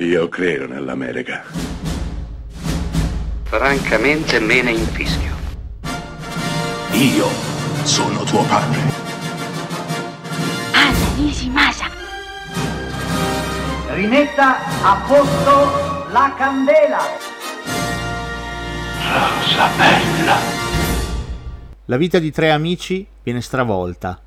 Io credo nell'America. Francamente me ne infischio. Io sono tuo padre. Anna Nishimasa. Rimetta a posto la candela. Rosa bella. La vita di tre amici viene stravolta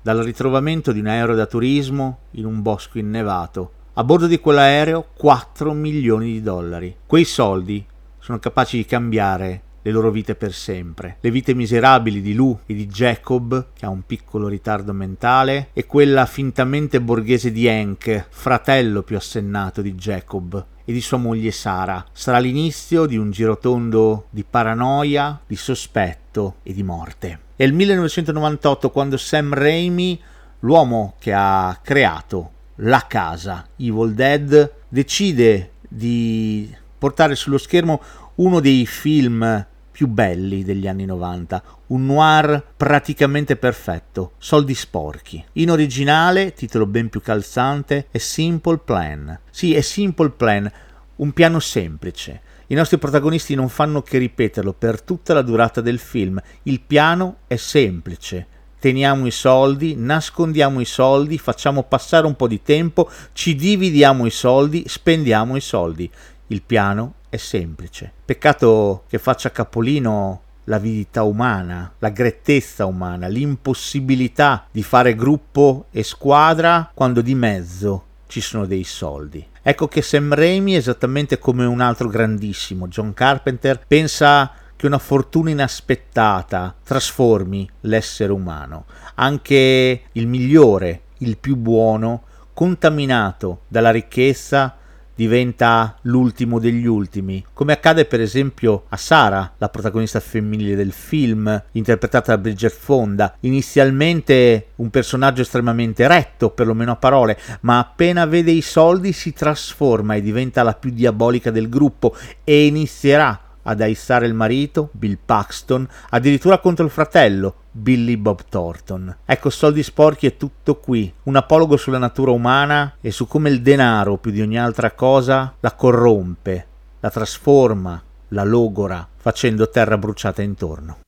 dal ritrovamento di un aereo da turismo in un bosco innevato. A bordo di quell'aereo 4 milioni di dollari. Quei soldi sono capaci di cambiare le loro vite per sempre. Le vite miserabili di Lou e di Jacob, che ha un piccolo ritardo mentale, e quella fintamente borghese di Hank, fratello più assennato di Jacob, e di sua moglie Sara. Sarà l'inizio di un girotondo di paranoia, di sospetto e di morte. È il 1998 quando Sam Raimi, l'uomo che ha creato la casa Evil Dead, decide di portare sullo schermo uno dei film più belli degli anni 90, un noir praticamente perfetto, soldi sporchi. In originale, titolo ben più calzante, è Simple Plan. Sì, è Simple Plan, un piano semplice. I nostri protagonisti non fanno che ripeterlo per tutta la durata del film. Il piano è semplice. Teniamo i soldi, nascondiamo i soldi, facciamo passare un po' di tempo, ci dividiamo i soldi, spendiamo i soldi. Il piano è semplice. Peccato che faccia capolino l'avidità umana, la grettezza umana, l'impossibilità di fare gruppo e squadra quando di mezzo ci sono dei soldi. Ecco che Sam Raimi, esattamente come un altro grandissimo, John Carpenter, pensa che una fortuna inaspettata trasformi l'essere umano. Anche il migliore, il più buono, contaminato dalla ricchezza, diventa l'ultimo degli ultimi, come accade per esempio a Sara, la protagonista femminile del film, interpretata da Bridget Fonda, inizialmente un personaggio estremamente retto, perlomeno a parole, ma appena vede i soldi si trasforma e diventa la più diabolica del gruppo e inizierà ad aissare il marito, Bill Paxton, addirittura contro il fratello, Billy Bob Thornton. Ecco, Soldi Sporchi è tutto qui, un apologo sulla natura umana e su come il denaro, più di ogni altra cosa, la corrompe, la trasforma, la logora, facendo terra bruciata intorno.